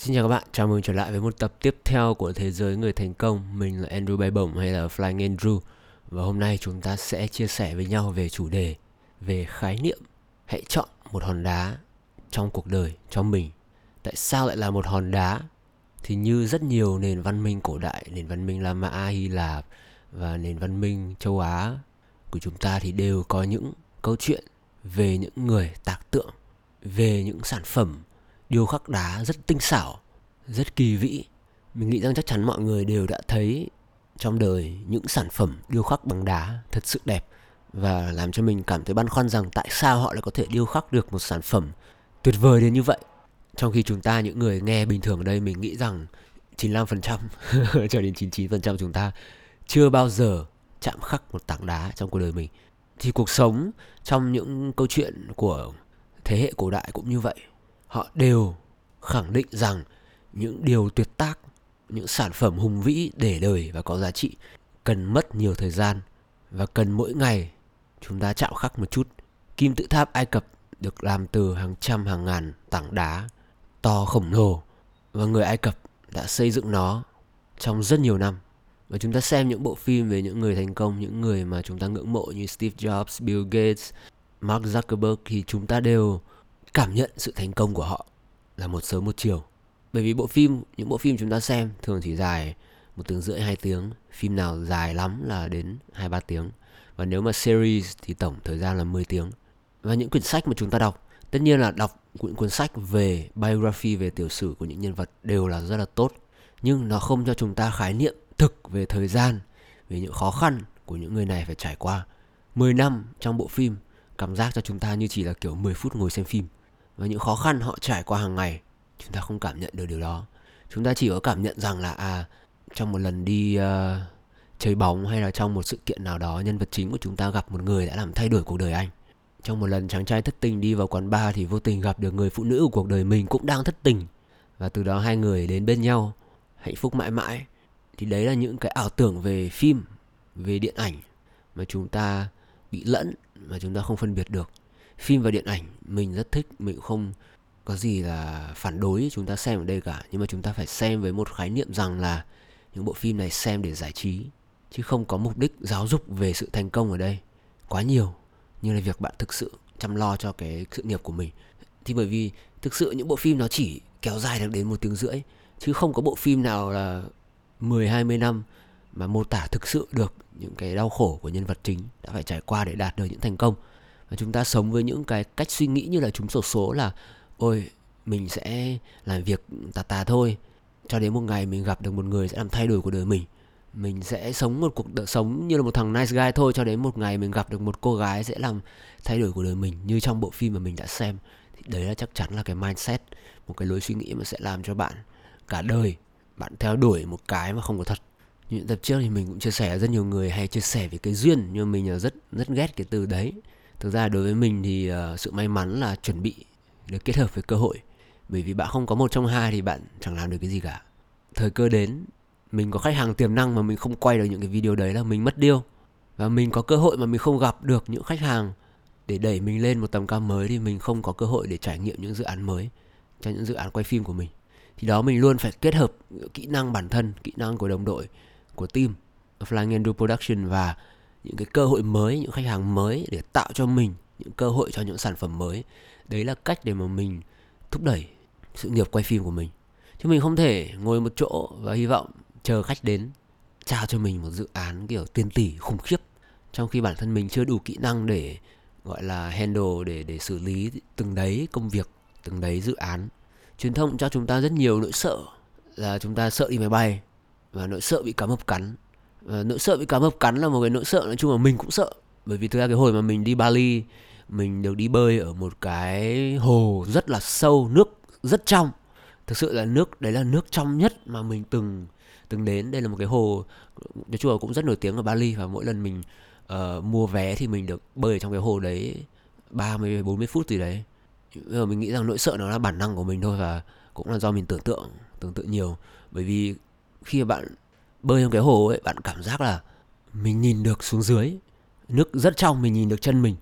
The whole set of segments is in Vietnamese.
Xin chào các bạn, chào mừng trở lại với một tập tiếp theo của Thế giới người thành công. Mình là Andrew Bay Bổng hay là Flying Andrew. Và hôm nay chúng ta sẽ chia sẻ với nhau về chủ đề Về khái niệm Hãy chọn một hòn đá trong cuộc đời cho mình. Tại sao lại là một hòn đá? Thì như rất nhiều nền văn minh cổ đại, nền văn minh La Mã, Hy Lạp Và nền văn minh châu Á của chúng ta thì đều có những câu chuyện về những người tạc tượng Về những sản phẩm điêu khắc đá rất tinh xảo, rất kỳ vĩ. Mình nghĩ rằng chắc chắn mọi người đều đã thấy trong đời những sản phẩm điêu khắc bằng đá thật sự đẹp và làm cho mình cảm thấy băn khoăn rằng tại sao họ lại có thể điêu khắc được một sản phẩm tuyệt vời đến như vậy. Trong khi chúng ta những người nghe bình thường ở đây mình nghĩ rằng 95% cho đến 99% chúng ta chưa bao giờ chạm khắc một tảng đá trong cuộc đời mình. Thì cuộc sống trong những câu chuyện của thế hệ cổ đại cũng như vậy họ đều khẳng định rằng những điều tuyệt tác, những sản phẩm hùng vĩ, để đời và có giá trị cần mất nhiều thời gian và cần mỗi ngày chúng ta chạm khắc một chút. Kim tự tháp ai cập được làm từ hàng trăm, hàng ngàn tảng đá to khổng lồ và người ai cập đã xây dựng nó trong rất nhiều năm. Và chúng ta xem những bộ phim về những người thành công, những người mà chúng ta ngưỡng mộ như steve jobs, bill gates, mark zuckerberg thì chúng ta đều cảm nhận sự thành công của họ là một sớm một chiều. Bởi vì bộ phim, những bộ phim chúng ta xem thường chỉ dài một tiếng rưỡi, hai tiếng. Phim nào dài lắm là đến hai, ba tiếng. Và nếu mà series thì tổng thời gian là 10 tiếng. Và những quyển sách mà chúng ta đọc, tất nhiên là đọc những cuốn sách về biography, về tiểu sử của những nhân vật đều là rất là tốt. Nhưng nó không cho chúng ta khái niệm thực về thời gian, về những khó khăn của những người này phải trải qua. 10 năm trong bộ phim, cảm giác cho chúng ta như chỉ là kiểu 10 phút ngồi xem phim và những khó khăn họ trải qua hàng ngày chúng ta không cảm nhận được điều đó. Chúng ta chỉ có cảm nhận rằng là à trong một lần đi uh, chơi bóng hay là trong một sự kiện nào đó nhân vật chính của chúng ta gặp một người đã làm thay đổi cuộc đời anh. Trong một lần chàng trai thất tình đi vào quán bar thì vô tình gặp được người phụ nữ của cuộc đời mình cũng đang thất tình. Và từ đó hai người đến bên nhau hạnh phúc mãi mãi. Thì đấy là những cái ảo tưởng về phim về điện ảnh mà chúng ta bị lẫn mà chúng ta không phân biệt được phim và điện ảnh mình rất thích, mình cũng không có gì là phản đối chúng ta xem ở đây cả. Nhưng mà chúng ta phải xem với một khái niệm rằng là những bộ phim này xem để giải trí, chứ không có mục đích giáo dục về sự thành công ở đây quá nhiều như là việc bạn thực sự chăm lo cho cái sự nghiệp của mình. Thì bởi vì thực sự những bộ phim nó chỉ kéo dài được đến một tiếng rưỡi, chứ không có bộ phim nào là 10 20 năm mà mô tả thực sự được những cái đau khổ của nhân vật chính đã phải trải qua để đạt được những thành công chúng ta sống với những cái cách suy nghĩ như là chúng sổ số là, ôi, mình sẽ làm việc tà tà thôi. Cho đến một ngày mình gặp được một người sẽ làm thay đổi cuộc đời mình. Mình sẽ sống một cuộc đời, sống như là một thằng nice guy thôi. Cho đến một ngày mình gặp được một cô gái sẽ làm thay đổi cuộc đời mình như trong bộ phim mà mình đã xem. Thì đấy là chắc chắn là cái mindset, một cái lối suy nghĩ mà sẽ làm cho bạn cả đời, bạn theo đuổi một cái mà không có thật. Những tập trước thì mình cũng chia sẻ, rất nhiều người hay chia sẻ về cái duyên, nhưng mình rất rất ghét cái từ đấy thực ra đối với mình thì uh, sự may mắn là chuẩn bị được kết hợp với cơ hội. Bởi vì bạn không có một trong hai thì bạn chẳng làm được cái gì cả. Thời cơ đến mình có khách hàng tiềm năng mà mình không quay được những cái video đấy là mình mất điêu. Và mình có cơ hội mà mình không gặp được những khách hàng để đẩy mình lên một tầm cao mới thì mình không có cơ hội để trải nghiệm những dự án mới cho những dự án quay phim của mình. Thì đó mình luôn phải kết hợp kỹ năng bản thân kỹ năng của đồng đội của team Flying Andrew Production và những cái cơ hội mới, những khách hàng mới để tạo cho mình những cơ hội cho những sản phẩm mới. Đấy là cách để mà mình thúc đẩy sự nghiệp quay phim của mình. Chứ mình không thể ngồi một chỗ và hy vọng chờ khách đến trao cho mình một dự án kiểu tiền tỷ khủng khiếp. Trong khi bản thân mình chưa đủ kỹ năng để, gọi là, handle, để để xử lý từng đấy công việc, từng đấy dự án. Truyền thông cho chúng ta rất nhiều nỗi sợ là chúng ta sợ đi máy bay và nỗi sợ bị cá mập cắn và nỗi sợ bị cá mập cắn là một cái nỗi sợ nói chung là mình cũng sợ. Bởi vì thực ra cái hồi mà mình đi Bali mình được đi bơi ở một cái hồ rất là sâu nước rất trong. Thực sự là nước đấy là nước trong nhất mà mình từng từng đến. Đây là một cái hồ nói chung là cũng rất nổi tiếng ở Bali và mỗi lần mình uh, mua vé thì mình được bơi trong cái hồ đấy 30 40 phút gì đấy. Bây giờ mình nghĩ rằng nỗi sợ nó là bản năng của mình thôi và cũng là do mình tưởng tượng tưởng tượng nhiều. Bởi vì khi bạn bơi trong cái hồ ấy bạn cảm giác là mình nhìn được xuống dưới. Nước rất trong mình nhìn được chân mình.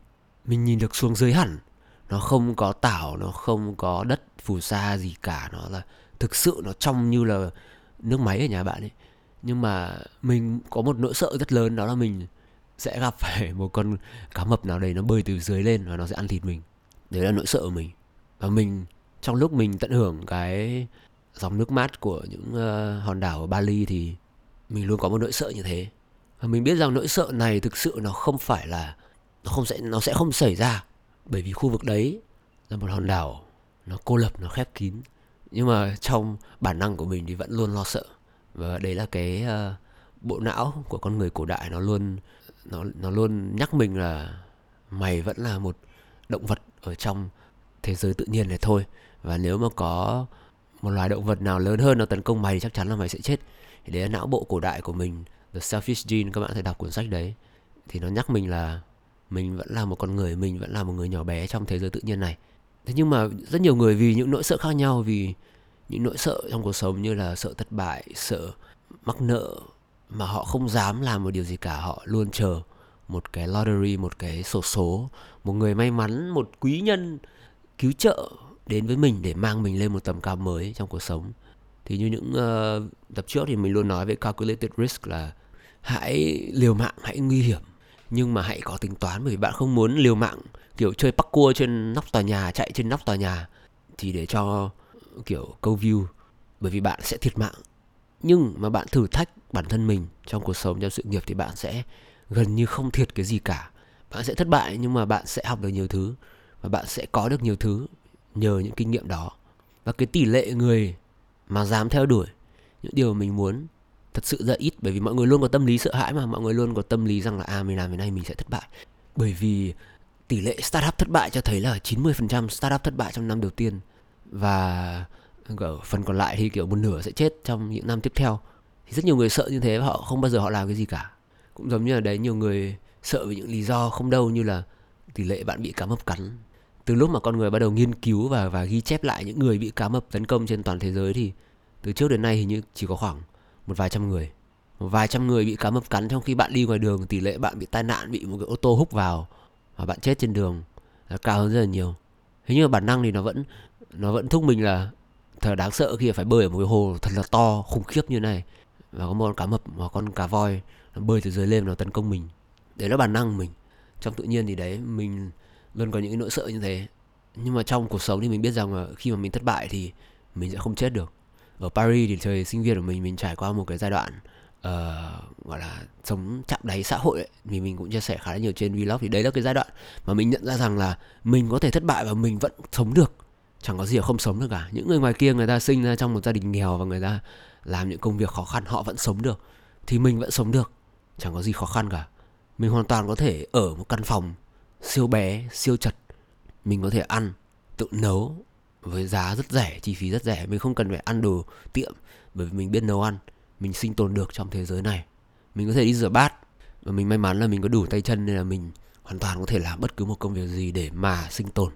Mình nhìn được xuống dưới hẳn. Nó không có tảo nó không có đất phù sa gì cả. Nó là thực sự nó trong như là nước máy ở nhà bạn ấy. Nhưng mà mình có một nỗi sợ rất lớn đó là mình sẽ gặp phải một con cá mập nào đấy nó bơi từ dưới lên và nó sẽ ăn thịt mình. Đấy là nỗi sợ của mình. Và mình trong lúc mình tận hưởng cái dòng nước mát của những uh, hòn đảo ở Bali thì mình luôn có một nỗi sợ như thế. Và mình biết rằng nỗi sợ này thực sự nó không phải là nó không sẽ nó sẽ không xảy ra. Bởi vì khu vực đấy là một hòn đảo nó cô lập nó khép kín. Nhưng mà trong bản năng của mình thì vẫn luôn lo sợ. Và đấy là cái uh, bộ não của con người cổ đại nó luôn nó nó luôn nhắc mình là mày vẫn là một động vật ở trong thế giới tự nhiên này thôi. Và nếu mà có một loài động vật nào lớn hơn nó tấn công mày thì chắc chắn là mày sẽ chết thì đấy là não bộ cổ đại của mình, The Selfish Gene, các bạn thể đọc cuốn sách đấy. Thì nó nhắc mình là mình vẫn là một con người, mình vẫn là một người nhỏ bé trong thế giới tự nhiên này. Thế nhưng mà rất nhiều người vì những nỗi sợ khác nhau, vì những nỗi sợ trong cuộc sống như là sợ thất bại, sợ mắc nợ, mà họ không dám làm một điều gì cả. Họ luôn chờ một cái lottery, một cái sổ số, một người may mắn, một quý nhân cứu trợ đến với mình để mang mình lên một tầm cao mới trong cuộc sống thì như những uh, tập trước thì mình luôn nói về calculated risk là hãy liều mạng hãy nguy hiểm. Nhưng mà hãy có tính toán bởi vì bạn không muốn liều mạng kiểu chơi parkour trên nóc tòa nhà chạy trên nóc tòa nhà thì để cho kiểu câu view bởi vì bạn sẽ thiệt mạng. Nhưng mà bạn thử thách bản thân mình trong cuộc sống trong sự nghiệp thì bạn sẽ gần như không thiệt cái gì cả. Bạn sẽ thất bại nhưng mà bạn sẽ học được nhiều thứ và bạn sẽ có được nhiều thứ nhờ những kinh nghiệm đó. Và cái tỷ lệ người mà dám theo đuổi những điều mình muốn thật sự rất ít. Bởi vì mọi người luôn có tâm lý sợ hãi mà, mọi người luôn có tâm lý rằng là à mình làm cái này mình sẽ thất bại. Bởi vì tỷ lệ startup thất bại cho thấy là 90% startup thất bại trong năm đầu tiên. Và ở phần còn lại thì, kiểu, một nửa sẽ chết trong những năm tiếp theo. Thì rất nhiều người sợ như thế và họ không bao giờ họ làm cái gì cả. Cũng giống như là đấy, nhiều người sợ vì những lý do không đâu như là tỷ lệ bạn bị cá mập cắn từ lúc mà con người bắt đầu nghiên cứu và và ghi chép lại những người bị cá mập tấn công trên toàn thế giới thì từ trước đến nay hình như chỉ có khoảng một vài trăm người. Một vài trăm người bị cá mập cắn trong khi bạn đi ngoài đường, tỷ lệ bạn bị tai nạn, bị một cái ô tô húc vào và bạn chết trên đường là cao hơn rất là nhiều. Thế nhưng mà bản năng thì nó vẫn nó vẫn thúc mình là thật là đáng sợ khi phải bơi ở một cái hồ thật là to, khủng khiếp như này. Và có một con cá mập hoặc con cá voi nó bơi từ dưới lên nó tấn công mình. Đấy là bản năng của mình. Trong tự nhiên thì đấy, mình luôn có những cái nỗi sợ như thế. Nhưng mà trong cuộc sống thì mình biết rằng là khi mà mình thất bại thì mình sẽ không chết được. Ở Paris thì thời sinh viên của mình mình trải qua một cái giai đoạn uh, gọi là sống chạm đáy xã hội ấy. thì mình cũng chia sẻ khá là nhiều trên vlog. Thì đấy là cái giai đoạn mà mình nhận ra rằng là mình có thể thất bại và mình vẫn sống được. Chẳng có gì là không sống được cả. Những người ngoài kia người ta sinh ra trong một gia đình nghèo và người ta làm những công việc khó khăn họ vẫn sống được. Thì mình vẫn sống được. Chẳng có gì khó khăn cả. Mình hoàn toàn có thể ở một căn phòng siêu bé, siêu chật. Mình có thể ăn, tự nấu với giá rất rẻ, chi phí rất rẻ. Mình không cần phải ăn đồ tiệm, bởi vì mình biết nấu ăn, mình sinh tồn được trong thế giới này. Mình có thể đi rửa bát, và mình may mắn là mình có đủ tay chân nên là mình hoàn toàn có thể làm bất cứ một công việc gì để mà sinh tồn.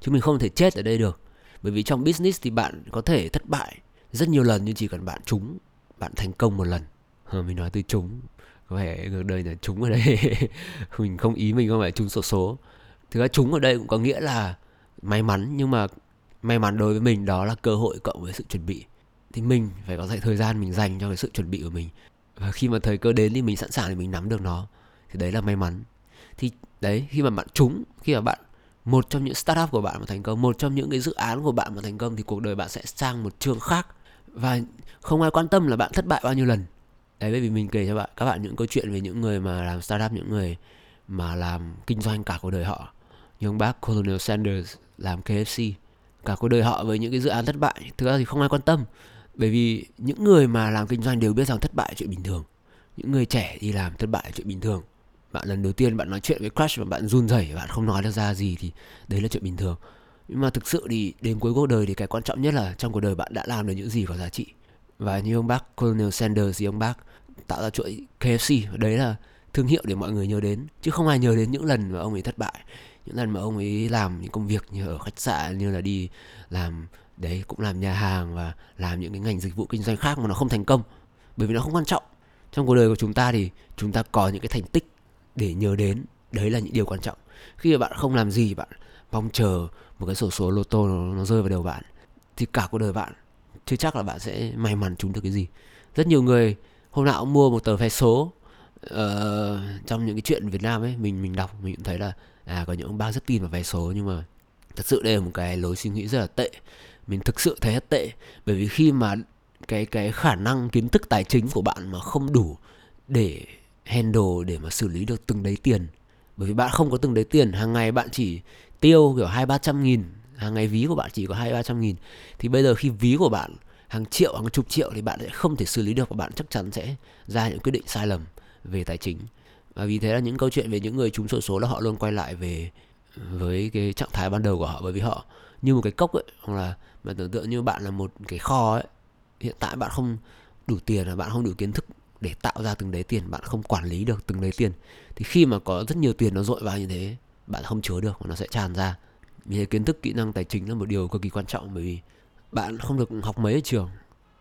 Chứ mình không thể chết ở đây được, bởi vì trong business thì bạn có thể thất bại rất nhiều lần, nhưng chỉ cần bạn trúng, bạn thành công một lần. Ờ, mình nói từ trúng có vẻ ngược đời là chúng ở đây. Mình không, ý mình không phải chúng số số. Thực ra chúng ở đây cũng có nghĩa là may mắn, nhưng mà may mắn đối với mình đó là cơ hội cộng với sự chuẩn bị. Thì mình phải có dạy thời gian mình dành cho cái sự chuẩn bị của mình. Và khi mà thời cơ đến thì mình sẵn sàng để mình nắm được nó. Thì đấy là may mắn. Thì đấy, khi mà bạn trúng, khi mà bạn, một trong những startup của bạn mà thành công, một trong những cái dự án của bạn mà thành công, thì cuộc đời bạn sẽ sang một chương khác. Và không ai quan tâm là bạn thất bại bao nhiêu lần đấy, bởi vì mình kể cho bạn, các bạn những câu chuyện về những người mà làm startup, những người mà làm kinh doanh cả cuộc đời họ. Như ông bác Colonel Sanders làm KFC cả cuộc đời họ với những cái dự án thất bại. Thực ra thì không ai quan tâm, bởi vì những người mà làm kinh doanh đều biết rằng thất bại là chuyện bình thường. Những người trẻ đi làm thất bại là chuyện bình thường. Bạn lần đầu tiên bạn nói chuyện với crush và bạn run rẩy, bạn không nói được ra gì thì đấy là chuyện bình thường. Nhưng mà thực sự thì đến cuối cuộc đời thì cái quan trọng nhất là trong cuộc đời bạn đã làm được những gì có giá trị và như ông bác Colonel Sanders thì ông bác tạo ra chuỗi KFC đấy là thương hiệu để mọi người nhớ đến. Chứ không ai nhớ đến những lần mà ông ấy thất bại những lần mà ông ấy làm những công việc như ở khách sạn như là đi làm đấy cũng làm nhà hàng và làm những cái ngành dịch vụ kinh doanh khác mà nó không thành công. Bởi vì nó không quan trọng. Trong cuộc đời của chúng ta thì chúng ta có những cái thành tích để nhớ đến. Đấy là những điều quan trọng. Khi mà bạn không làm gì bạn mong chờ một cái sổ số lô tô nó, nó rơi vào đầu bạn thì cả cuộc đời bạn chưa chắc là bạn sẽ may mắn trúng được cái gì. Rất nhiều người hôm nào cũng mua một tờ vé số uh, trong những cái chuyện Việt Nam ấy mình mình đọc mình cũng thấy là à có những ông bác rất tin vào vé số nhưng mà thật sự đây là một cái lối suy nghĩ rất là tệ. Mình thực sự thấy rất tệ bởi vì khi mà cái cái khả năng kiến thức tài chính của bạn mà không đủ để handle để mà xử lý được từng đấy tiền. Bởi vì bạn không có từng đấy tiền hàng ngày bạn chỉ tiêu kiểu hai ba trăm nghìn hàng ngày ví của bạn chỉ có hai, ba trăm nghìn. Thì bây giờ khi ví của bạn hàng triệu, hàng chục triệu thì bạn sẽ không thể xử lý được và bạn chắc chắn sẽ ra những quyết định sai lầm về tài chính. Và vì thế là những câu chuyện về những người trúng sổ số là họ luôn quay lại về, với cái trạng thái ban đầu của họ. Bởi vì họ, như một cái cốc ấy, hoặc là mà tưởng tượng như bạn là một cái kho ấy, hiện tại bạn không đủ tiền là bạn không đủ kiến thức để tạo ra từng đấy tiền, bạn không quản lý được từng đấy tiền. Thì khi mà có rất nhiều tiền nó dội vào như thế, bạn không chứa được và nó sẽ tràn ra vì thế kiến thức kỹ năng tài chính là một điều cực kỳ quan trọng bởi vì bạn không được học mấy ở trường.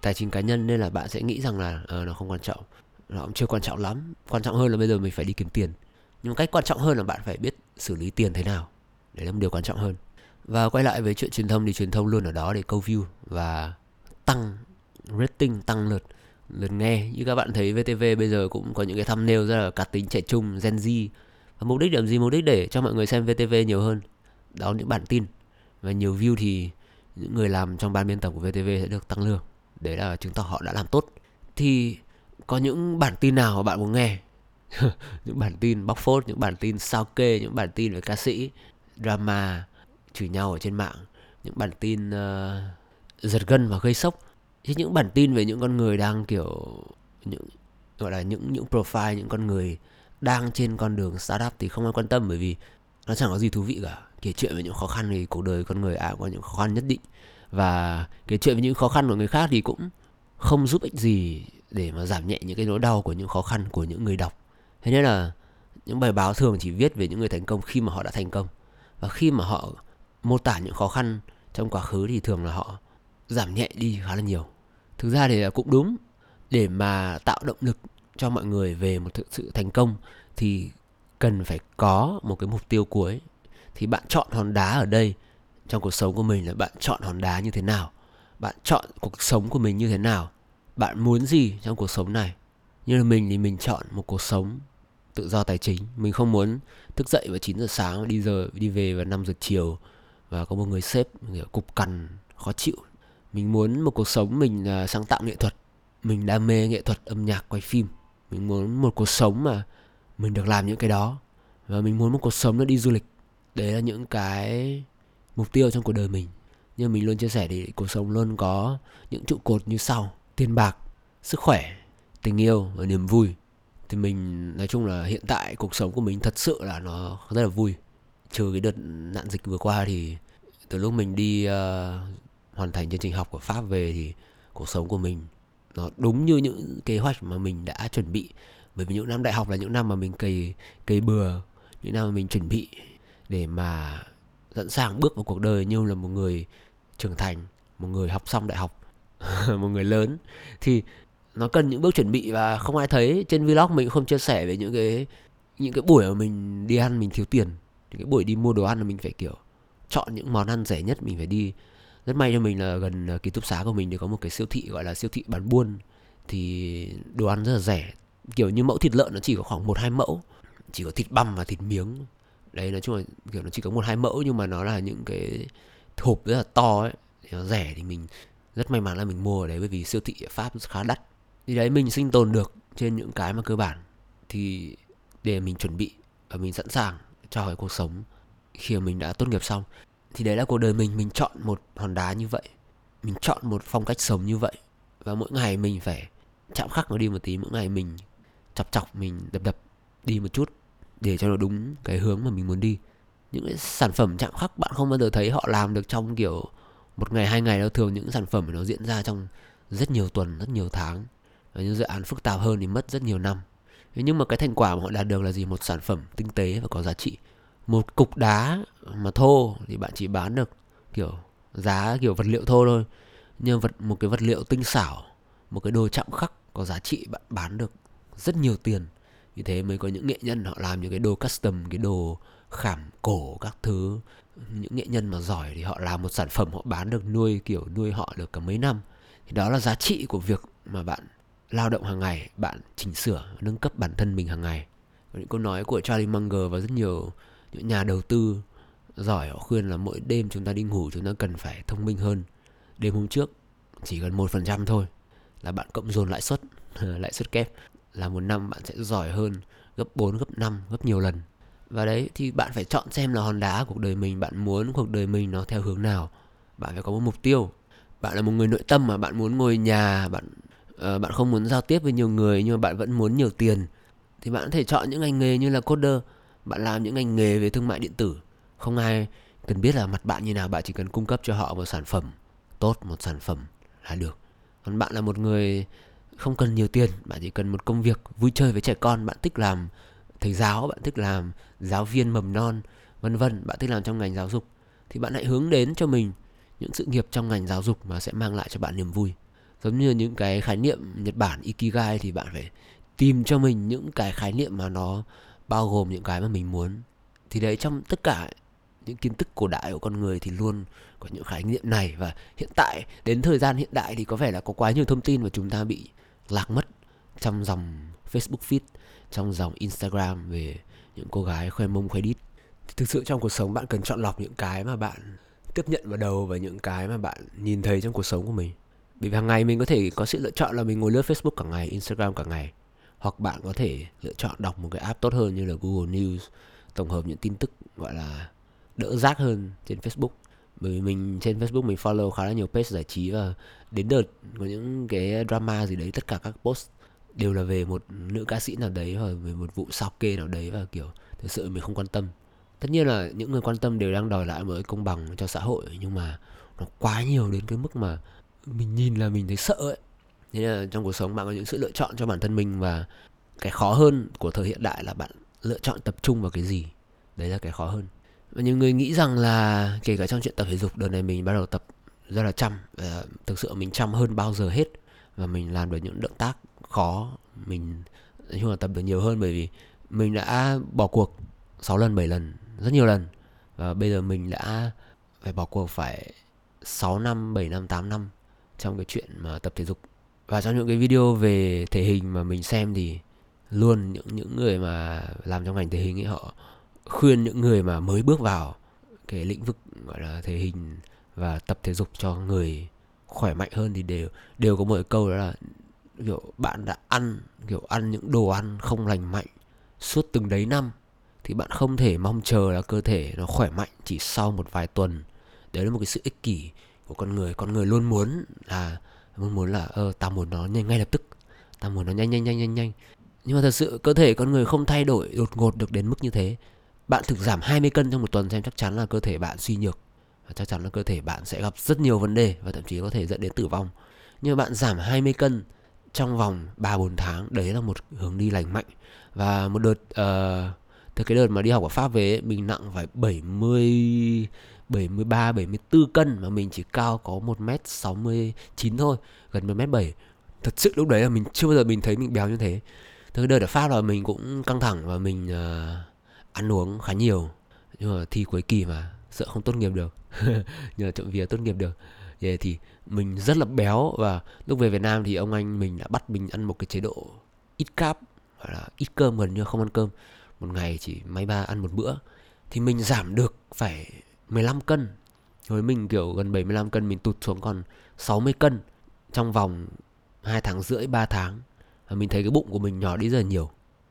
Tài chính cá nhân nên là bạn sẽ nghĩ rằng là uh, nó không quan trọng. Nó cũng chưa quan trọng lắm. Quan trọng hơn là bây giờ mình phải đi kiếm tiền. Nhưng cách quan trọng hơn là bạn phải biết xử lý tiền thế nào. Đấy là một điều quan trọng hơn. Và quay lại với chuyện truyền thông thì truyền thông luôn ở đó để câu view và tăng rating tăng lượt lượt nghe. Như các bạn thấy VTV bây giờ cũng có những cái thumbnail rất là cá tính trẻ trung Gen Z. Và mục đích làm gì? Mục đích để cho mọi người xem VTV nhiều hơn đó những bản tin. Và nhiều view thì những người làm trong ban biên tập của VTV sẽ được tăng lương. Đấy là chứng tỏ họ đã làm tốt. Thì có những bản tin nào mà bạn muốn nghe? Những bản tin bóc phốt những bản tin sao kê những bản tin về ca sĩ drama chửi nhau ở trên mạng những bản tin uh, giật gân và gây sốc. Chứ những bản tin về những con người đang kiểu những gọi là những những profile những con người đang trên con đường startup thì không ai quan tâm bởi vì nó chẳng có gì thú vị cả kể chuyện về những khó khăn thì cuộc đời con người ai cũng có những khó khăn nhất định. Và kể chuyện về những khó khăn của người khác thì cũng không giúp ích gì để mà giảm nhẹ những cái nỗi đau của những khó khăn của những người đọc. Thế nên là những bài báo thường chỉ viết về những người thành công khi mà họ đã thành công. Và khi mà họ mô tả những khó khăn trong quá khứ thì thường là họ giảm nhẹ đi khá là nhiều. Thực ra thì cũng đúng. Để mà tạo động lực cho mọi người về một sự thành công thì cần phải có một cái mục tiêu cuối thì bạn chọn hòn đá ở đây trong cuộc sống của mình là bạn chọn hòn đá như thế nào? Bạn chọn cuộc sống của mình như thế nào? Bạn muốn gì trong cuộc sống này? Như là mình thì mình chọn một cuộc sống tự do tài chính. Mình không muốn thức dậy vào 9 giờ sáng đi giờ đi về vào 5 giờ chiều và có một người sếp kiểu cục cằn khó chịu. Mình muốn một cuộc sống mình uh, sáng tạo nghệ thuật. Mình đam mê nghệ thuật âm nhạc quay phim. Mình muốn một cuộc sống mà mình được làm những cái đó. Và mình muốn một cuộc sống nó đi du lịch đấy là những cái mục tiêu trong cuộc đời mình. Nhưng mình luôn chia sẻ thì cuộc sống luôn có những trụ cột như sau. Tiền bạc sức khỏe tình yêu và niềm vui. Thì mình nói chung là hiện tại cuộc sống của mình thật sự là nó rất là vui. Trừ cái đợt nạn dịch vừa qua thì từ lúc mình đi uh, hoàn thành chương trình học của pháp về thì cuộc sống của mình nó đúng như những kế hoạch mà mình đã chuẩn bị. Bởi vì những năm đại học là những năm mà mình cày cày bừa những năm mà mình chuẩn bị để mà sẵn sàng bước vào cuộc đời như là một người trưởng thành, một người học xong đại học, một người lớn. Thì nó cần những bước chuẩn bị và không ai thấy. Trên vlog mình không chia sẻ về những cái những cái buổi mà mình đi ăn mình thiếu tiền, những cái buổi đi mua đồ ăn là mình phải, kiểu, chọn những món ăn rẻ nhất mình phải đi. Rất may cho mình là gần ờ, ký túc xá của mình thì có một cái siêu thị gọi là siêu thị bán buôn. Thì đồ ăn rất là rẻ, kiểu như mẫu thịt lợn nó chỉ có khoảng một, hai mẫu. Chỉ có thịt băm và thịt miếng đấy, nói chung là, kiểu, nó chỉ có một hai mẫu nhưng mà nó là những cái hộp rất là to ấy. Thì nó rẻ thì mình rất may mắn là mình mua ở đấy bởi vì siêu thị ở pháp khá đắt. Thì đấy, mình sinh tồn được trên những cái mà cơ bản. Thì để mình chuẩn bị và mình sẵn sàng cho cái cuộc sống khi mà mình đã tốt nghiệp xong. Thì đấy là cuộc đời mình. Mình chọn một hòn đá như vậy. Mình chọn một phong cách sống như vậy. Và mỗi ngày mình phải chạm khắc nó đi một tí. Mỗi ngày mình chọc chọc, mình đập đập đi một chút để cho nó đúng cái hướng mà mình muốn đi. Những cái sản phẩm chạm khắc bạn không bao giờ thấy họ làm được trong kiểu một ngày, hai ngày đâu. Thường những sản phẩm nó diễn ra trong rất nhiều tuần, rất nhiều tháng. Và những dự án phức tạp hơn thì mất rất nhiều năm. Nhưng mà cái thành quả mà họ đạt được là gì? Một sản phẩm tinh tế và có giá trị. Một cục đá mà thô thì bạn chỉ bán được kiểu giá kiểu vật liệu thô thôi. Nhưng vật, một cái vật liệu tinh xảo, một cái đồ chạm khắc có giá trị bạn bán được rất nhiều tiền vì thế mới có những nghệ nhân họ làm những cái đồ custom, cái đồ khảm cổ các thứ. Những nghệ nhân mà giỏi thì họ làm một sản phẩm họ bán được nuôi, kiểu, nuôi họ được cả mấy năm. Thì đó là giá trị của việc mà bạn lao động hàng ngày, bạn chỉnh sửa, nâng cấp bản thân mình hàng ngày. Và những câu nói của Charlie Munger và rất nhiều những nhà đầu tư giỏi họ khuyên là mỗi đêm chúng ta đi ngủ chúng ta cần phải thông minh hơn. Đêm hôm trước chỉ cần một phần trăm thôi là bạn cộng dồn lãi suất lãi suất kép là một năm bạn sẽ giỏi hơn gấp 4, gấp 5, gấp nhiều lần. Và đấy thì bạn phải chọn xem là hòn đá cuộc đời mình bạn muốn cuộc đời mình nó theo hướng nào. Bạn phải có một mục tiêu. Bạn là một người nội tâm mà bạn muốn ngồi nhà bạn uh, bạn không muốn giao tiếp với nhiều người nhưng mà bạn vẫn muốn nhiều tiền. Thì bạn có thể chọn những ngành nghề như là coder. Bạn làm những ngành nghề về thương mại điện tử. Không ai cần biết là mặt bạn như nào bạn chỉ cần cung cấp cho họ một sản phẩm tốt một sản phẩm là được. Còn bạn là một người không cần nhiều tiền, bạn chỉ cần một công việc vui chơi với trẻ con, bạn thích làm thầy giáo, bạn thích làm giáo viên mầm non, vân vân, bạn thích làm trong ngành giáo dục, thì bạn hãy hướng đến cho mình những sự nghiệp trong ngành giáo dục mà sẽ mang lại cho bạn niềm vui. Giống như những cái khái niệm Nhật Bản, Ikigai thì bạn phải tìm cho mình những cái khái niệm mà nó bao gồm những cái mà mình muốn. Thì đấy, trong tất cả những kiến thức cổ đại của con người thì luôn có những khái niệm này. Và hiện tại, đến thời gian hiện đại thì có vẻ là có quá nhiều thông tin và chúng ta bị lạc mất trong dòng Facebook feed trong dòng Instagram về những cô gái khoe mông khoe đít. Thì thực sự trong cuộc sống bạn cần chọn lọc những cái mà bạn tiếp nhận vào đầu và những cái mà bạn nhìn thấy trong cuộc sống của mình. Bởi vì hàng ngày mình có thể có sự lựa chọn là mình ngồi lướt Facebook cả ngày, Instagram cả ngày hoặc bạn có thể lựa chọn đọc một cái app tốt hơn như là Google News tổng hợp những tin tức gọi là đỡ rác hơn trên Facebook bởi vì mình, trên Facebook mình follow khá là nhiều page giải trí và đến đợt có những cái drama gì đấy, tất cả các post đều là về một nữ ca sĩ nào đấy hoặc về một vụ sao kê nào đấy và kiểu thực sự mình không quan tâm. Tất nhiên là những người quan tâm đều đang đòi lại một cái công bằng cho xã hội, nhưng mà nó quá nhiều đến cái mức mà mình nhìn là mình thấy sợ ấy. Thế là trong cuộc sống bạn có những sự lựa chọn cho bản thân mình và cái khó hơn của thời hiện đại là bạn lựa chọn tập trung vào cái gì? Đấy là cái khó hơn và nhiều người nghĩ rằng là kể cả trong chuyện tập thể dục, đợt này mình bắt đầu tập rất là chăm, và thực sự mình chăm hơn bao giờ hết. Và mình làm được những động tác khó, mình nói chung là tập được nhiều hơn bởi vì mình đã bỏ cuộc 6 lần 7 lần, rất nhiều lần. Và bây giờ mình đã phải bỏ cuộc phải 6 năm 7 năm 8 năm trong cái chuyện mà tập thể dục. Và trong những cái video về thể hình mà mình xem thì luôn những những người mà làm trong ngành thể hình ấy, họ khuyên những người mà mới bước vào cái lĩnh vực, gọi là, thể hình và tập thể dục cho người khỏe mạnh hơn thì đều đều có một câu đó là, kiểu, bạn đã ăn, kiểu, ăn những đồ ăn không lành mạnh suốt từng đấy năm thì bạn không thể mong chờ là cơ thể nó khỏe mạnh chỉ sau một vài tuần. Đấy là một cái sự ích kỷ của con người. Con người luôn muốn là, luôn muốn là ờ, ơ tao muốn nó nhanh, ngay lập tức. Tao muốn nó nhanh nhanh nhanh nhanh nhanh. Nhưng mà thật sự cơ thể con người không thay đổi đột ngột được đến mức như thế bạn thực giảm 20 cân trong một tuần xem chắc chắn là cơ thể bạn suy nhược và chắc chắn là cơ thể bạn sẽ gặp rất nhiều vấn đề và thậm chí có thể dẫn đến tử vong nhưng bạn giảm 20 cân trong vòng 3-4 tháng đấy là một hướng đi lành mạnh và một đợt uh, từ cái đợt mà đi học ở Pháp về ấy, mình nặng phải 70 73 74 cân mà mình chỉ cao có 1m69 thôi, gần 1m7. Thật sự lúc đấy là mình chưa bao giờ mình thấy mình béo như thế. Từ cái đợt ở Pháp là mình cũng căng thẳng và mình uh, ăn uống khá nhiều. Nhưng mà thi cuối kỳ mà, sợ không tốt nghiệp được. Nhờ trộm vía tốt nghiệp được. Vậy thì mình rất là béo và lúc về Việt Nam thì ông anh mình đã bắt mình ăn một cái chế độ ít cáp hoặc là ít cơm gần như không ăn cơm một ngày chỉ máy ba ăn một bữa thì mình giảm được phải 15 cân với mình kiểu gần 75 cân, mình tụt xuống còn 60 cân trong vòng 2 tháng rưỡi 3 tháng và mình thấy cái bụng của mình nhỏ đi rất là nhiều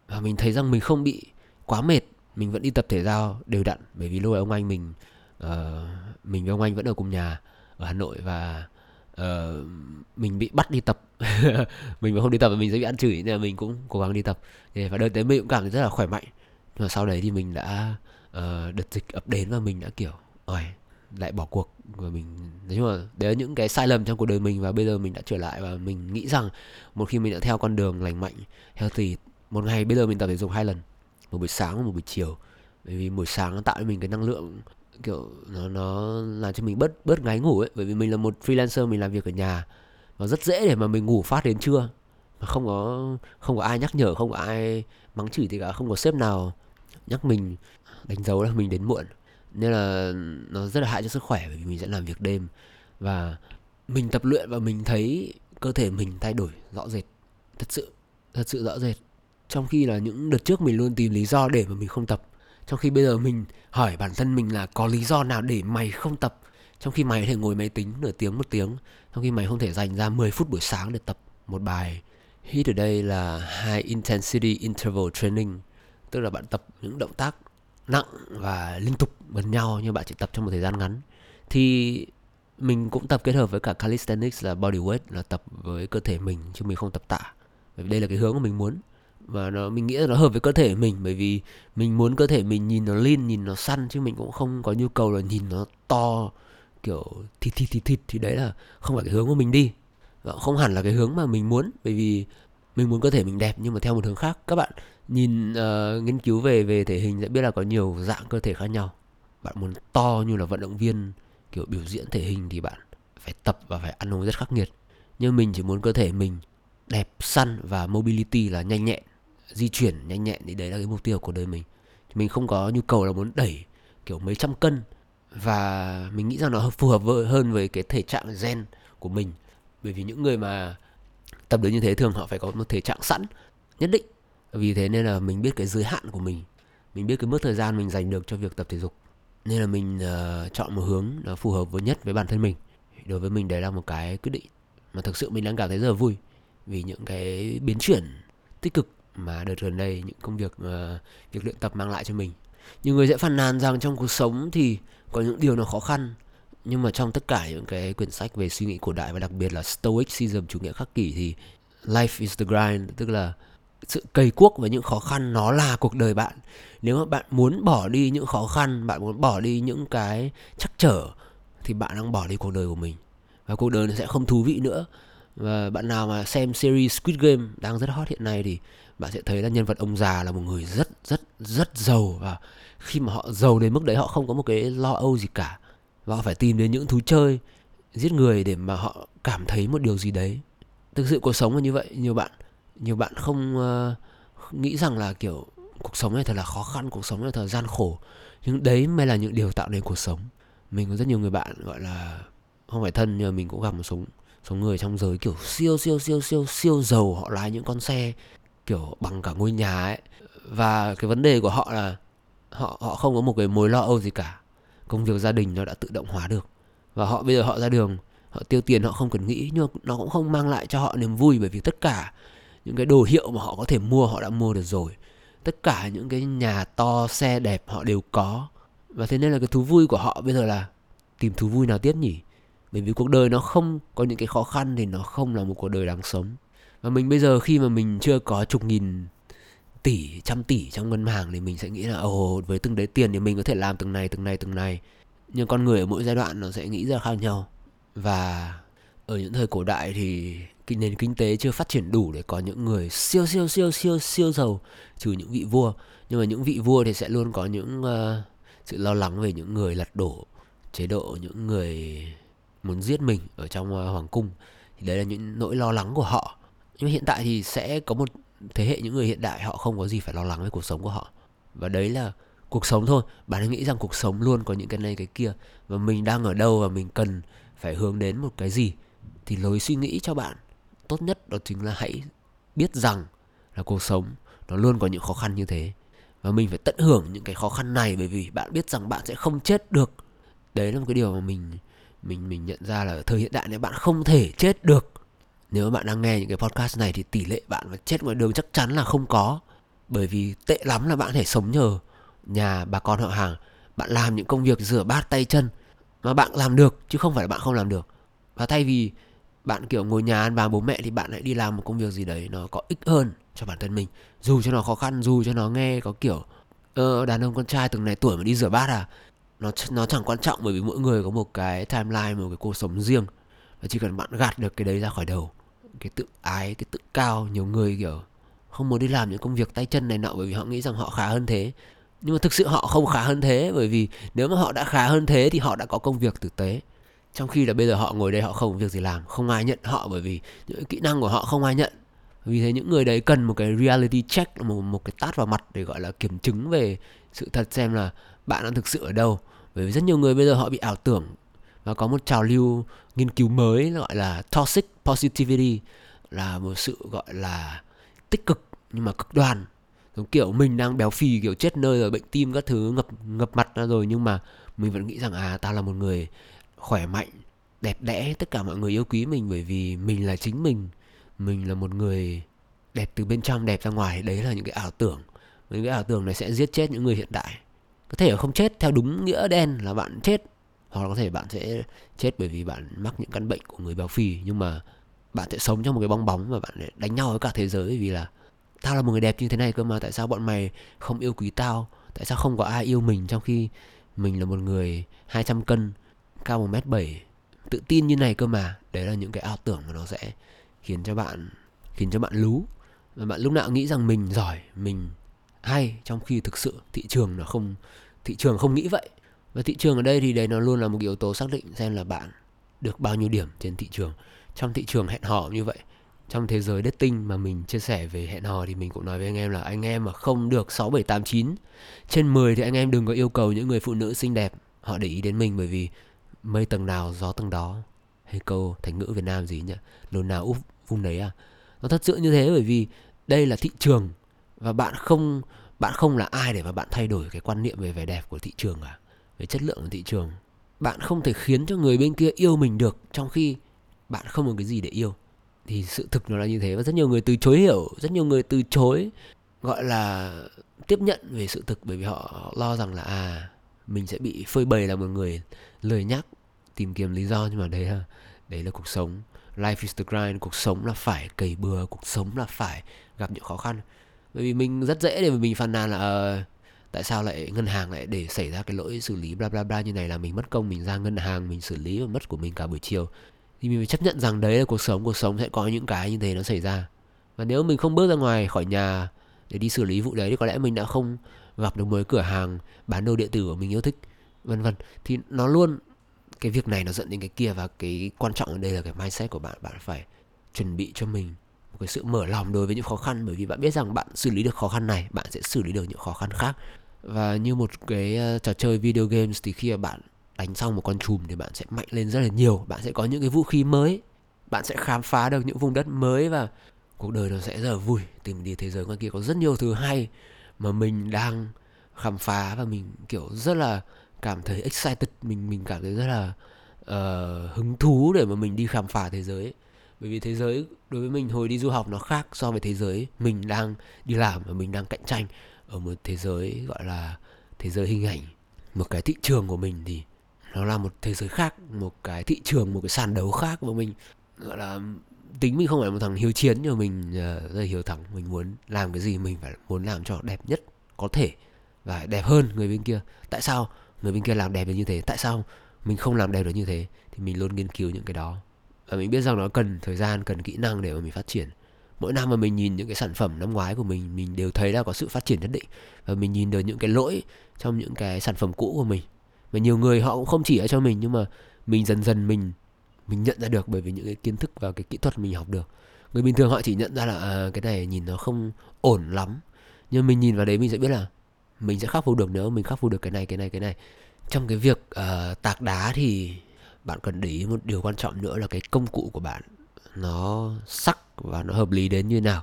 và mình thấy rằng mình không bị quá mệt mình vẫn đi tập thể giao đều đặn bởi vì lúc ấy ông anh mình uh, mình với ông anh vẫn ở cùng nhà ở Hà Nội và uh, mình bị bắt đi tập. Mình mà không đi tập thì mình sẽ bị ăn chửi nên là mình cũng cố gắng đi tập. Và đợt đấy mình cũng cảm thấy rất là khỏe mạnh. Nhưng mà sau đấy thì mình đã uh, đợt dịch ập đến và mình đã kiểu ôi lại bỏ cuộc. Và mình nói chung là đấy là những cái sai lầm trong cuộc đời mình và bây giờ mình đã trở lại và mình nghĩ rằng một khi mình đã theo con đường lành mạnh healthy một ngày bây giờ mình tập thể dục hai lần một buổi sáng và một buổi chiều. Bởi vì buổi sáng nó tạo cho mình cái năng lượng, kiểu, nó nó làm cho mình bớt bớt ngáy ngủ ấy. Bởi vì mình là một freelancer, mình làm việc ở nhà. Và rất dễ để mà mình ngủ phát đến trưa. Mà không có không có ai nhắc nhở, không có ai mắng chửi thì cả, không có sếp nào nhắc mình, đánh dấu là mình đến muộn. Nên là nó rất là hại cho sức khỏe, bởi vì mình sẽ làm việc đêm. Và mình tập luyện và mình thấy cơ thể mình thay đổi rõ rệt. Thật sự thật sự rõ rệt trong khi là những đợt trước mình luôn tìm lý do để mà mình không tập, trong khi bây giờ mình hỏi bản thân mình là có lý do nào để mày không tập? Trong khi mày có thể ngồi máy tính nửa tiếng một tiếng, trong khi mày không thể dành ra 10 phút buổi sáng để tập một bài. Hit ở đây là high intensity interval training, tức là bạn tập những động tác nặng và liên tục gần nhau nhưng bạn chỉ tập trong một thời gian ngắn. Thì mình cũng tập kết hợp với cả calisthenics là body weight, là tập với cơ thể mình chứ mình không tập tạ. Bởi vì đây là cái hướng mà mình muốn và nó mình nghĩ là nó hợp với cơ thể mình bởi vì mình muốn cơ thể mình nhìn nó lean nhìn nó săn chứ mình cũng không có nhu cầu là nhìn nó to kiểu thịt thịt thịt thịt. Thì đấy là không phải cái hướng của mình đi. Và không hẳn là cái hướng mà mình muốn bởi vì mình muốn cơ thể mình đẹp nhưng mà theo một hướng khác. Các bạn nhìn uh, nghiên cứu về về thể hình sẽ biết là có nhiều dạng cơ thể khác nhau. Bạn muốn to như là vận động viên kiểu biểu diễn thể hình thì bạn phải tập và phải ăn uống rất khắc nghiệt. Nhưng mình chỉ muốn cơ thể mình đẹp săn và mobility là nhanh nhẹn di chuyển nhanh nhẹn thì đấy là cái mục tiêu của đời mình. Mình không có nhu cầu là muốn đẩy kiểu mấy trăm cân và mình nghĩ rằng nó phù hợp hơn với cái thể trạng gen của mình. Bởi vì những người mà tập được như thế thường họ phải có một thể trạng sẵn nhất định. Vì thế nên là mình biết cái giới hạn của mình. Mình biết cái mức thời gian mình dành được cho việc tập thể dục. Nên là mình uh, chọn một hướng nó phù hợp với nhất với bản thân mình. Đối với mình đấy là một cái quyết định mà thực sự mình đang cảm thấy rất là vui vì những cái biến chuyển tích cực mà đợt gần đây những công việc uh, việc luyện tập mang lại cho mình. Nhiều người sẽ phàn nàn rằng trong cuộc sống thì có những điều nó khó khăn nhưng mà trong tất cả những cái quyển sách về suy nghĩ cổ đại và đặc biệt là stoicism chủ nghĩa khắc kỷ thì life is the grind tức là sự cày cuốc với những khó khăn nó là cuộc đời bạn. Nếu mà bạn muốn bỏ đi những khó khăn bạn muốn bỏ đi những cái chắc trở thì bạn đang bỏ đi cuộc đời của mình. Và cuộc đời nó sẽ không thú vị nữa. Và bạn nào mà xem series Squid Game đang rất hot hiện nay thì bạn sẽ thấy là nhân vật ông già là một người rất rất rất giàu và khi mà họ giàu đến mức đấy họ không có một cái lo âu gì cả. Và họ phải tìm đến những thú chơi giết người để mà họ cảm thấy một điều gì đấy. Thực sự cuộc sống là như vậy nhiều bạn nhiều bạn không uh, nghĩ rằng là kiểu cuộc sống này thật là khó khăn cuộc sống này thật là gian khổ. Nhưng đấy mới là những điều tạo nên cuộc sống. Mình có rất nhiều người bạn gọi là không phải thân nhưng mà mình cũng gặp một số số người trong giới kiểu siêu siêu siêu siêu siêu giàu họ lái những con xe kiểu bằng cả ngôi nhà ấy. Và cái vấn đề của họ là họ họ không có một cái mối lo âu gì cả. Công việc gia đình nó đã tự động hóa được. Và họ bây giờ họ ra đường, họ tiêu tiền họ không cần nghĩ, nhưng nó cũng không mang lại cho họ niềm vui bởi vì tất cả những cái đồ hiệu mà họ có thể mua, họ đã mua được rồi. Tất cả những cái nhà to, xe đẹp họ đều có. Và thế nên là cái thú vui của họ bây giờ là tìm thú vui nào tiếp nhỉ? Bởi vì cuộc đời nó không có những cái khó khăn thì nó không là một cuộc đời đáng sống và mình bây giờ khi mà mình chưa có chục nghìn tỷ trăm tỷ trong ngân hàng thì mình sẽ nghĩ là ồ với từng đấy tiền thì mình có thể làm từng này từng này từng này. Nhưng con người ở mỗi giai đoạn nó sẽ nghĩ ra khác nhau. Và ở những thời cổ đại thì cái nền kinh tế chưa phát triển đủ để có những người siêu siêu siêu siêu siêu giàu trừ những vị vua. Nhưng mà những vị vua thì sẽ luôn có những uh, sự lo lắng về những người lật đổ chế độ những người muốn giết mình ở trong uh, hoàng cung. Thì đấy là những nỗi lo lắng của họ nhưng hiện tại thì sẽ có một thế hệ, những người hiện đại, họ không có gì phải lo lắng về cuộc sống của họ. Và đấy là cuộc sống thôi. Bạn ấy nghĩ rằng cuộc sống luôn có những cái này, cái kia. Và mình đang ở đâu và mình cần phải hướng đến một cái gì? Thì lối suy nghĩ cho bạn tốt nhất đó chính là hãy biết rằng là cuộc sống nó luôn có những khó khăn như thế. Và mình phải tận hưởng những cái khó khăn này bởi vì bạn biết rằng bạn sẽ không chết được. Đấy là một cái điều mà mình mình mình nhận ra là ở thời hiện đại này bạn không thể chết được nếu bạn đang nghe những cái podcast này thì tỷ lệ bạn mà chết ngoài đường chắc chắn là không có. Bởi vì tệ lắm là bạn thể sống nhờ nhà bà con họ hàng. Bạn làm những công việc rửa bát tay chân mà bạn làm được chứ không phải là bạn không làm được. Và thay vì bạn kiểu ngồi nhà ăn bà bố mẹ thì bạn hãy đi làm một công việc gì đấy nó có ích hơn cho bản thân mình. Dù cho nó khó khăn dù cho nó nghe có kiểu ờ, đàn ông con trai từng này tuổi mà đi rửa bát à? Nó nó chẳng quan trọng bởi vì mỗi người có một cái timeline một cái cuộc sống riêng và chỉ cần bạn gạt được cái đấy ra khỏi đầu, cái tự ái, cái tự cao, nhiều người, kiểu, không muốn đi làm những công việc tay chân này nọ bởi vì họ nghĩ rằng họ khá hơn thế. Nhưng mà thực sự họ không khá hơn thế, bởi vì nếu mà họ đã khá hơn thế thì họ đã có công việc thực tế. Trong khi là bây giờ họ ngồi đây họ không có việc gì làm, không ai nhận họ bởi vì những kỹ năng của họ không ai nhận. Vì thế những người đấy cần một cái reality check một một cái tát vào mặt để gọi là kiểm chứng về sự thật xem là bạn đang thực sự ở đâu. Bởi vì rất nhiều người bây giờ họ bị ảo tưởng và có một trào lưu nghiên cứu mới gọi là toxic positivity, là một sự gọi là tích cực nhưng mà cực đoan. Giống kiểu mình đang béo phì, kiểu chết nơi rồi, bệnh tim các thứ, ngập ngập mặt ra rồi, nhưng mà mình vẫn nghĩ rằng à ta là một người khỏe mạnh, đẹp đẽ, tất cả mọi người yêu quý mình bởi vì mình là chính mình. Mình là một người đẹp từ bên trong, đẹp ra ngoài. Đấy là những cái ảo tưởng. Những cái ảo tưởng này sẽ giết chết những người hiện đại. Có thể là không chết theo đúng nghĩa đen là bạn chết hoặc là có thể bạn sẽ chết bởi vì bạn mắc những căn bệnh của người béo phì. Nhưng mà bạn sẽ sống trong một cái bong bóng và bạn đánh nhau với cả thế giới. Vì là tao là một người đẹp như thế này cơ mà, tại sao bọn mày không yêu quý tao? Tại sao không có ai yêu mình trong khi mình là một người 200 cân, cao một mét bảy? Tự tin như này cơ mà. Đấy là những cái ảo tưởng mà nó sẽ khiến cho bạn, khiến cho bạn lú. Và bạn lúc nào nghĩ rằng mình giỏi, mình hay, trong khi thực sự thị trường nó không, thị trường không nghĩ vậy và thị trường ở đây thì đấy nó luôn là một yếu tố xác định xem là bạn được bao nhiêu điểm trên thị trường. Trong thị trường hẹn hò như vậy trong thế giới dating mà mình chia sẻ về hẹn hò thì mình cũng nói với anh em là anh em mà không được 6, 7, 8, 9 trên 10 thì anh em đừng có yêu cầu những người phụ nữ xinh đẹp họ để ý đến mình bởi vì mây tầng nào gió tầng đó. Hay câu thành ngữ Việt Nam gì nhỉ? Lồn nào úp vùng đấy à? Nó thật sự như thế bởi vì đây là thị trường và bạn không bạn không là ai để mà bạn thay đổi cái quan niệm về vẻ đẹp của thị trường à về chất lượng của thị trường. Bạn không thể khiến cho người bên kia yêu mình được trong khi bạn không có cái gì để yêu. Thì sự thực nó là như thế và rất nhiều người từ chối hiểu rất nhiều người từ chối gọi là tiếp nhận về sự thực bởi vì họ lo rằng là à mình sẽ bị phơi bày là một người lời nhắc tìm kiếm lý do. Nhưng mà đấy là đấy là cuộc sống. Life is the grind cuộc sống là phải cày bừa cuộc sống là phải gặp những khó khăn. Bởi vì mình rất dễ để mình phàn nàn là uh, tại sao lại ngân hàng lại để xảy ra cái lỗi xử lý bla bla bla như này là mình mất công mình ra ngân hàng, mình xử lý và mất của mình cả buổi chiều? Thì mình phải chấp nhận rằng đấy là cuộc sống cuộc sống sẽ có những cái như thế nó xảy ra. Và nếu mình không bước ra ngoài khỏi nhà để đi xử lý vụ đấy thì có lẽ mình đã không gặp được mới cửa hàng bán đồ điện tử của mình yêu thích, vân vân. Thì nó luôn, cái việc này nó dẫn đến cái kia và cái quan trọng ở đây là cái mindset của bạn bạn phải chuẩn bị cho mình một cái sự mở lòng đối với những khó khăn. Bởi vì bạn biết rằng bạn xử lý được khó khăn này, bạn sẽ xử lý được những khó khăn khác và như một cái ờ, trò chơi video games thì khi mà bạn đánh xong một con chùm thì bạn sẽ mạnh lên rất là nhiều. Bạn sẽ có những cái vũ khí mới. Bạn sẽ khám phá được những vùng đất mới và cuộc đời nó sẽ rất là vui. Tìm đi thế giới ngoài kia có rất nhiều thứ hay mà mình đang khám phá và mình kiểu rất là cảm thấy excited. Mình mình cảm thấy rất là uh, hứng thú để mà mình đi khám phá thế giới. Bởi vì thế giới đối với mình hồi đi du học nó khác so với thế giới mình đang đi làm và mình đang cạnh tranh ở một thế giới gọi là thế giới hình ảnh một cái thị trường của mình thì nó là một thế giới khác một cái thị trường một cái sàn đấu khác mà mình. Gọi là tính mình không phải một thằng hiếu chiến nhưng mà mình uh, rất là hiếu thắng. Mình muốn làm cái gì mình phải muốn làm cho đẹp nhất có thể và đẹp hơn người bên kia. Tại sao người bên kia làm đẹp được như thế? Tại sao mình không làm đẹp được như thế? Thì mình luôn nghiên cứu những cái đó. Và mình biết rằng nó cần thời gian cần kỹ năng để mà mình phát triển mỗi năm mà mình nhìn những cái sản phẩm năm ngoái của mình mình đều thấy là có sự phát triển nhất định. Và mình nhìn được những cái lỗi trong những cái sản phẩm cũ của mình. Và nhiều người họ cũng không chỉ ở cho mình nhưng mà mình dần dần mình mình nhận ra được bởi vì những cái kiến thức và cái kỹ thuật mình học được. Người bình thường họ chỉ nhận ra là à, cái này nhìn nó không ổn lắm. Nhưng mình nhìn vào đấy mình sẽ biết là mình sẽ khắc phục được nếu mình khắc phục được cái này cái này cái này. Trong cái việc uh, tạc đá thì bạn cần để ý một điều quan trọng nữa là cái công cụ của bạn nó sắc và nó hợp lý đến như nào.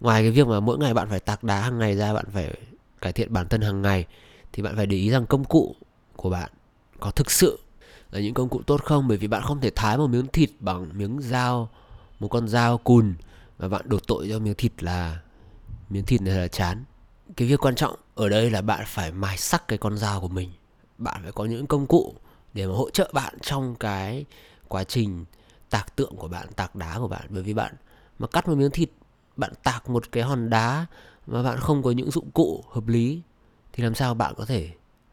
Ngoài cái việc mà mỗi ngày bạn phải tạc đá hàng ngày ra, bạn phải cải thiện bản thân hàng ngày, thì bạn phải để ý rằng công cụ của bạn có thực sự là những công cụ tốt không? Bởi vì bạn không thể thái một miếng thịt bằng miếng dao, một con dao cùn và bạn đổ tội cho miếng thịt là miếng thịt này là chán. Cái việc quan trọng ở đây là bạn phải mài sắc cái con dao của mình. Bạn phải có những công cụ để mà hỗ trợ bạn trong cái quá trình tạc tượng của bạn, tạc đá của bạn. Bởi vì bạn mà cắt một miếng thịt, bạn tạc một cái hòn đá mà bạn không có những dụng cụ hợp lý, thì làm sao bạn có thể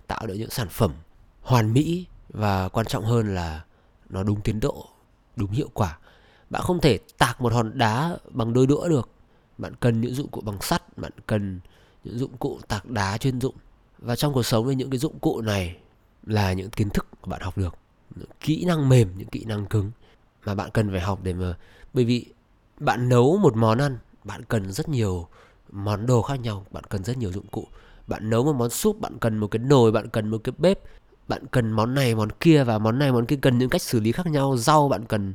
tạo được những sản phẩm hoàn mỹ và quan trọng hơn là nó đúng tiến độ, đúng hiệu quả. Bạn không thể tạc một hòn đá bằng đôi đũa được. Bạn cần những dụng cụ bằng sắt, bạn cần những dụng cụ tạc đá chuyên dụng. Và trong cuộc sống thì những cái dụng cụ này là những kiến thức mà bạn học được, những kỹ năng mềm, những kỹ năng cứng mà bạn cần phải học để mà bởi vì bạn nấu một món ăn bạn cần rất nhiều món đồ khác nhau bạn cần rất nhiều dụng cụ bạn nấu một món súp bạn cần một cái nồi bạn cần một cái bếp bạn cần món này món kia và món này món kia cần những cách xử lý khác nhau rau bạn cần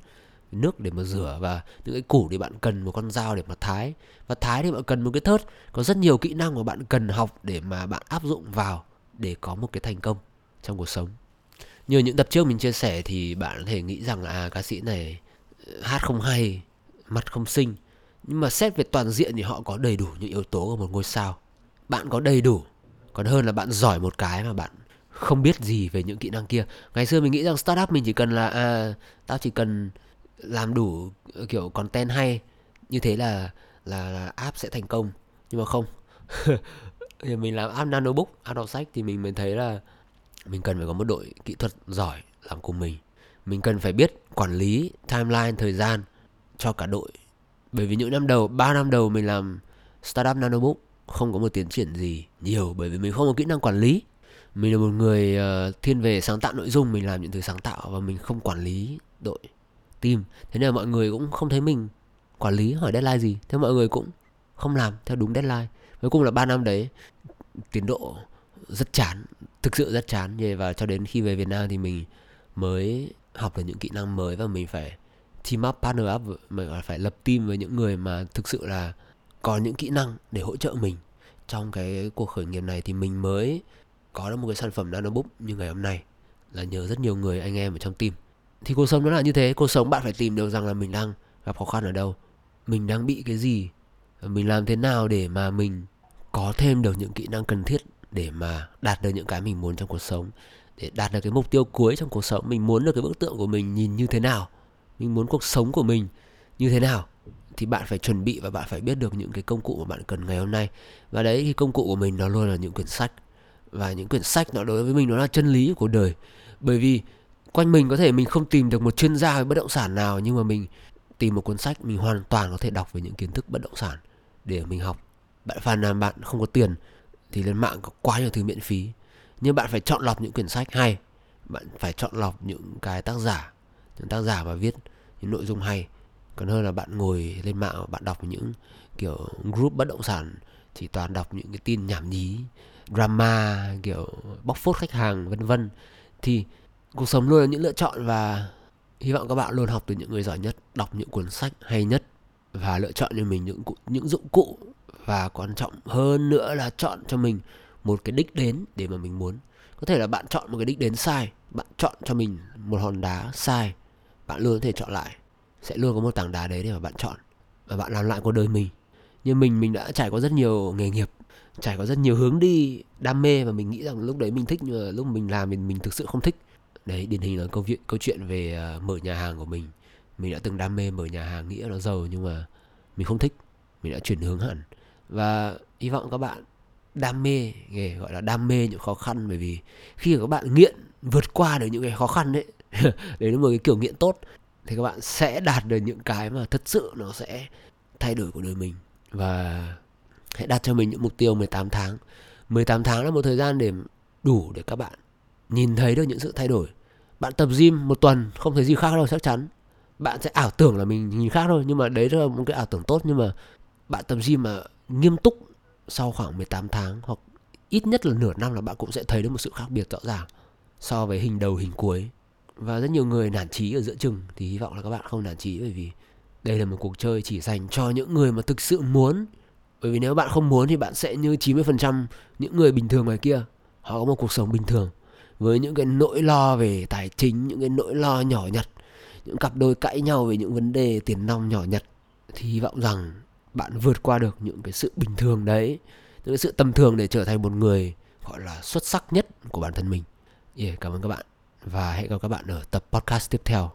nước để mà rửa và những cái củ thì bạn cần một con dao để mà thái và thái thì bạn cần một cái thớt có rất nhiều kỹ năng mà bạn cần học để mà bạn áp dụng vào để có một cái thành công trong cuộc sống như những tập trước mình chia sẻ thì bạn có thể nghĩ rằng là à, ca sĩ này ờ, hát không hay mặt không xinh. Nhưng mà xét về toàn diện thì họ có đầy đủ những yếu tố của một ngôi sao. Bạn có đầy đủ. Còn hơn là bạn giỏi một cái mà bạn không biết gì về những kỹ năng kia. Ngày xưa mình nghĩ rằng startup mình chỉ cần là à tao chỉ cần làm đủ ờ, kiểu content hay như thế là là, là app sẽ thành công. Nhưng mà không. Thì mình làm app nanobook app đọc sách thì mình mới thấy là mình cần phải có một đội kỹ thuật giỏi làm cùng mình. Mình cần phải biết quản lý timeline thời gian cho cả đội. Bởi vì những năm đầu 3 năm đầu mình làm startup nanobook không có một tiến triển gì nhiều bởi vì mình không có kỹ năng quản lý. Mình là một người uh, thiên về sáng tạo nội dung mình làm những thứ sáng tạo và mình không quản lý đội team. Thế nên là mọi người cũng không thấy mình quản lý hỏi deadline gì. Thế mọi người cũng không làm theo đúng deadline. Cuối cùng là 3 năm đấy tiến độ rất chán thực sự rất chán. Vậy và cho đến khi về Việt Nam thì mình mới học được những kỹ năng mới và mình phải team up, partner up, mình phải lập team với những người mà thực sự là có những kỹ năng để hỗ trợ mình. Trong cái cuộc khởi nghiệp này thì mình mới có được một cái sản phẩm nanobook như ngày hôm nay là nhờ rất nhiều người, anh em ở trong team. Thì cuộc sống nó là như thế. Cuộc sống bạn phải tìm được rằng là mình đang gặp khó khăn ở đâu. Mình đang bị cái gì? Mình làm thế nào để mà mình có thêm được những kỹ năng cần thiết để mà đạt được những cái mình muốn trong cuộc sống, để đạt được cái mục tiêu cuối trong cuộc sống, mình muốn được cái bức tượng của mình nhìn như thế nào, mình muốn cuộc sống của mình như thế nào, thì bạn phải chuẩn bị và bạn phải biết được những cái công cụ mà bạn cần ngày hôm nay. Và đấy thì công cụ của mình nó luôn là những quyển sách. Và những quyển sách nó đối với mình nó là chân lý của đời. Bởi vì quanh mình có thể mình không tìm được một chuyên gia về bất động sản nào, nhưng mà mình tìm một cuốn sách mình hoàn toàn có thể đọc về những kiến thức bất động sản để mình học. Bạn phàn nàn bạn không có tiền thì lên mạng có quá nhiều thứ miễn phí. Nhưng bạn phải chọn lọc những quyển sách hay. Bạn phải chọn lọc những cái tác giả, những tác giả mà viết những nội dung hay. Còn hơn là bạn ngồi lên mạng, bạn đọc những kiểu group bất động sản chỉ toàn đọc những cái tin nhảm nhí, drama, kiểu bóc phốt khách hàng, vân vân. Thì cuộc sống luôn là những lựa chọn và hy vọng các bạn luôn học từ những người giỏi nhất, đọc những cuốn sách hay nhất và lựa chọn cho mình những những dụng cụ và quan trọng hơn nữa là chọn cho mình một cái đích đến để mà mình muốn. Có thể là bạn chọn một cái đích đến sai bạn chọn cho mình một hòn đá sai bạn luôn có thể chọn lại. Sẽ luôn có một tảng đá đấy để mà bạn chọn và bạn làm lại cuộc đời mình. Như mình mình đã trải qua rất nhiều nghề nghiệp trải qua rất nhiều hướng đi đam mê và mình nghĩ rằng lúc đấy mình thích nhưng mà lúc mình làm mình mình thực sự không thích. Đấy điển hình là câu chuyện câu chuyện về uh, mở nhà hàng của mình. Mình đã từng đam mê mở nhà hàng nghĩa nó giàu nhưng mà mình không thích. Mình đã chuyển hướng hẳn và hy vọng các bạn đam mê nghề, gọi là đam mê những khó khăn. Bởi vì khi các bạn nghiện, vượt qua được những cái khó khăn đấy đấy là một cái kiểu nghiện tốt, thì các bạn sẽ đạt được những cái mà thật sự nó sẽ thay đổi cuộc đời mình. Và hãy đặt cho mình những mục tiêu 18 tháng. 18 tháng là một thời gian để đủ để các bạn nhìn thấy được những sự thay đổi. Bạn tập gym một tuần, không thấy gì khác đâu, chắc chắn. Bạn sẽ ảo tưởng là mình nhìn khác thôi, nhưng mà đấy là một cái ảo tưởng tốt. Nhưng mà bạn tập gym mà nghiêm túc sau khoảng 18 tháng hoặc ít nhất là nửa năm là bạn cũng sẽ thấy được một sự khác biệt rõ ràng so với hình đầu, hình cuối. Và rất nhiều người nản chí ở giữa chừng thì hy vọng là các bạn không nản chí bởi vì đây là một cuộc chơi chỉ dành cho những người mà thực sự muốn. Bởi vì nếu bạn không muốn thì bạn sẽ như 90% những người bình thường ngoài kia. Họ có một cuộc sống bình thường với những cái nỗi lo về tài chính, những cái nỗi lo nhỏ nhặt, những cặp đôi cãi nhau về những vấn đề tiền nong nhỏ nhặt. Thì hy vọng rằng bạn vượt qua được những cái sự bình thường đấy những cái sự tầm thường để trở thành một người gọi là xuất sắc nhất của bản thân mình. Yeah, cảm ơn các bạn và hẹn gặp các bạn ở tập podcast tiếp theo.